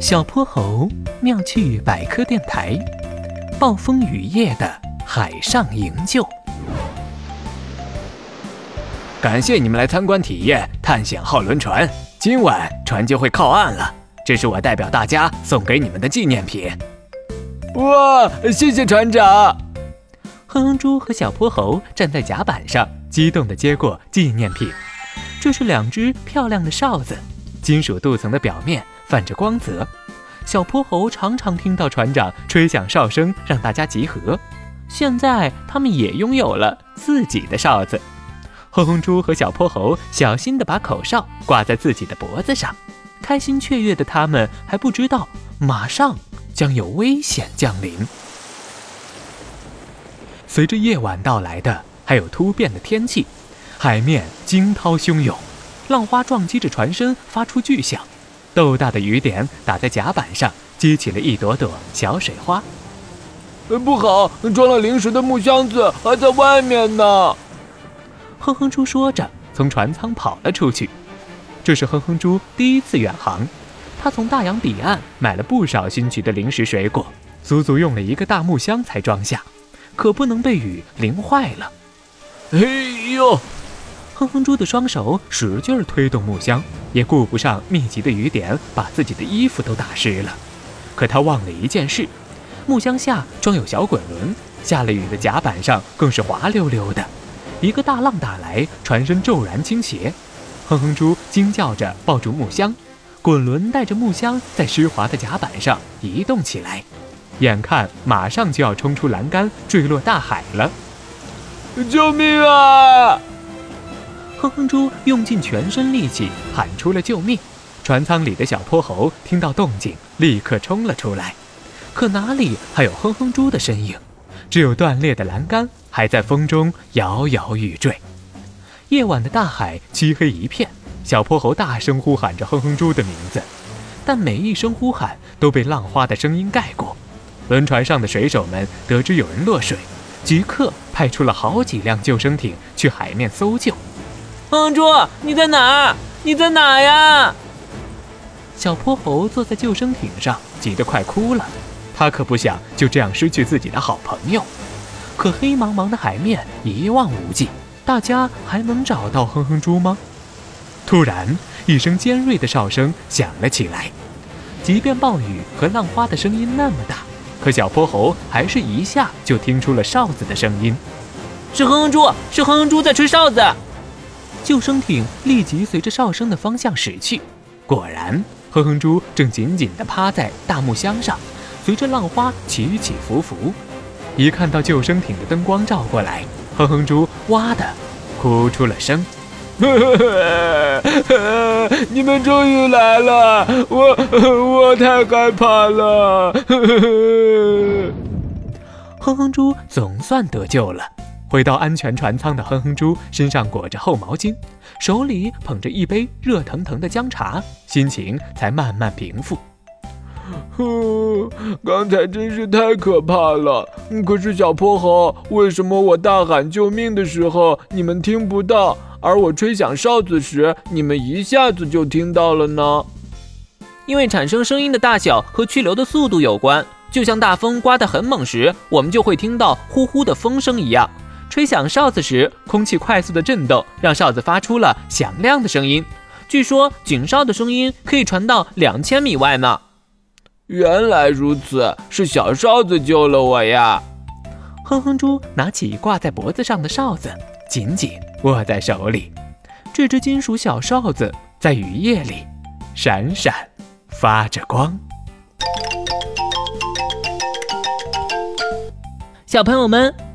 小泼猴妙趣百科电台，暴风雨夜的海上营救。感谢你们来参观体验探险号轮船，今晚船就会靠岸了。这是我代表大家送给你们的纪念品。哇，谢谢船长！哼哼猪和小泼猴站在甲板上，激动地接过纪念品。这是两只漂亮的哨子，金属镀层的表面。泛着光泽，小泼猴常常听到船长吹响哨声，让大家集合。现在他们也拥有了自己的哨子。哼哼猪和小泼猴小心地把口哨挂在自己的脖子上，开心雀跃的他们还不知道，马上将有危险降临。随着夜晚到来的，还有突变的天气，海面惊涛汹涌，浪花撞击着船身，发出巨响。豆大的雨点打在甲板上，激起了一朵朵小水花。不好，装了零食的木箱子还在外面呢！哼哼猪说着，从船舱跑了出去。这是哼哼猪第一次远航，他从大洋彼岸买了不少新奇的零食水果，足足用了一个大木箱才装下，可不能被雨淋坏了。哎呦！哼哼猪的双手使劲儿推动木箱，也顾不上密集的雨点把自己的衣服都打湿了。可他忘了一件事：木箱下装有小滚轮，下了雨的甲板上更是滑溜溜的。一个大浪打来，船身骤然倾斜。哼哼猪惊叫着抱住木箱，滚轮带着木箱在湿滑的甲板上移动起来，眼看马上就要冲出栏杆坠落大海了！救命啊！哼哼猪用尽全身力气喊出了救命，船舱里的小泼猴听到动静，立刻冲了出来，可哪里还有哼哼猪的身影？只有断裂的栏杆还在风中摇摇欲坠。夜晚的大海漆黑一片，小泼猴大声呼喊着哼哼猪的名字，但每一声呼喊都被浪花的声音盖过。轮船上的水手们得知有人落水，即刻派出了好几辆救生艇去海面搜救。哼哼猪，你在哪？你在哪呀？小泼猴坐在救生艇上，急得快哭了。他可不想就这样失去自己的好朋友。可黑茫茫的海面一望无际，大家还能找到哼哼猪吗？突然，一声尖锐的哨声响了起来。即便暴雨和浪花的声音那么大，可小泼猴还是一下就听出了哨子的声音。是哼哼猪，是哼哼猪在吹哨子。救生艇立即随着哨声的方向驶去，果然，哼哼猪正紧紧地趴在大木箱上，随着浪花起起伏伏。一看到救生艇的灯光照过来，哼哼猪哇的哭出了声：“ 你们终于来了，我我太害怕了。”哼哼猪总算得救了。回到安全船舱的哼哼猪身上裹着厚毛巾，手里捧着一杯热腾腾的姜茶，心情才慢慢平复。呼，刚才真是太可怕了！可是小泼猴，为什么我大喊救命的时候你们听不到，而我吹响哨子时你们一下子就听到了呢？因为产生声音的大小和去流的速度有关，就像大风刮得很猛时，我们就会听到呼呼的风声一样。吹响哨子时，空气快速的震动，让哨子发出了响亮的声音。据说警哨的声音可以传到两千米外呢。原来如此，是小哨子救了我呀！哼哼猪拿起挂在脖子上的哨子，紧紧握在手里。这只金属小哨子在雨夜里闪闪发着光。小朋友们。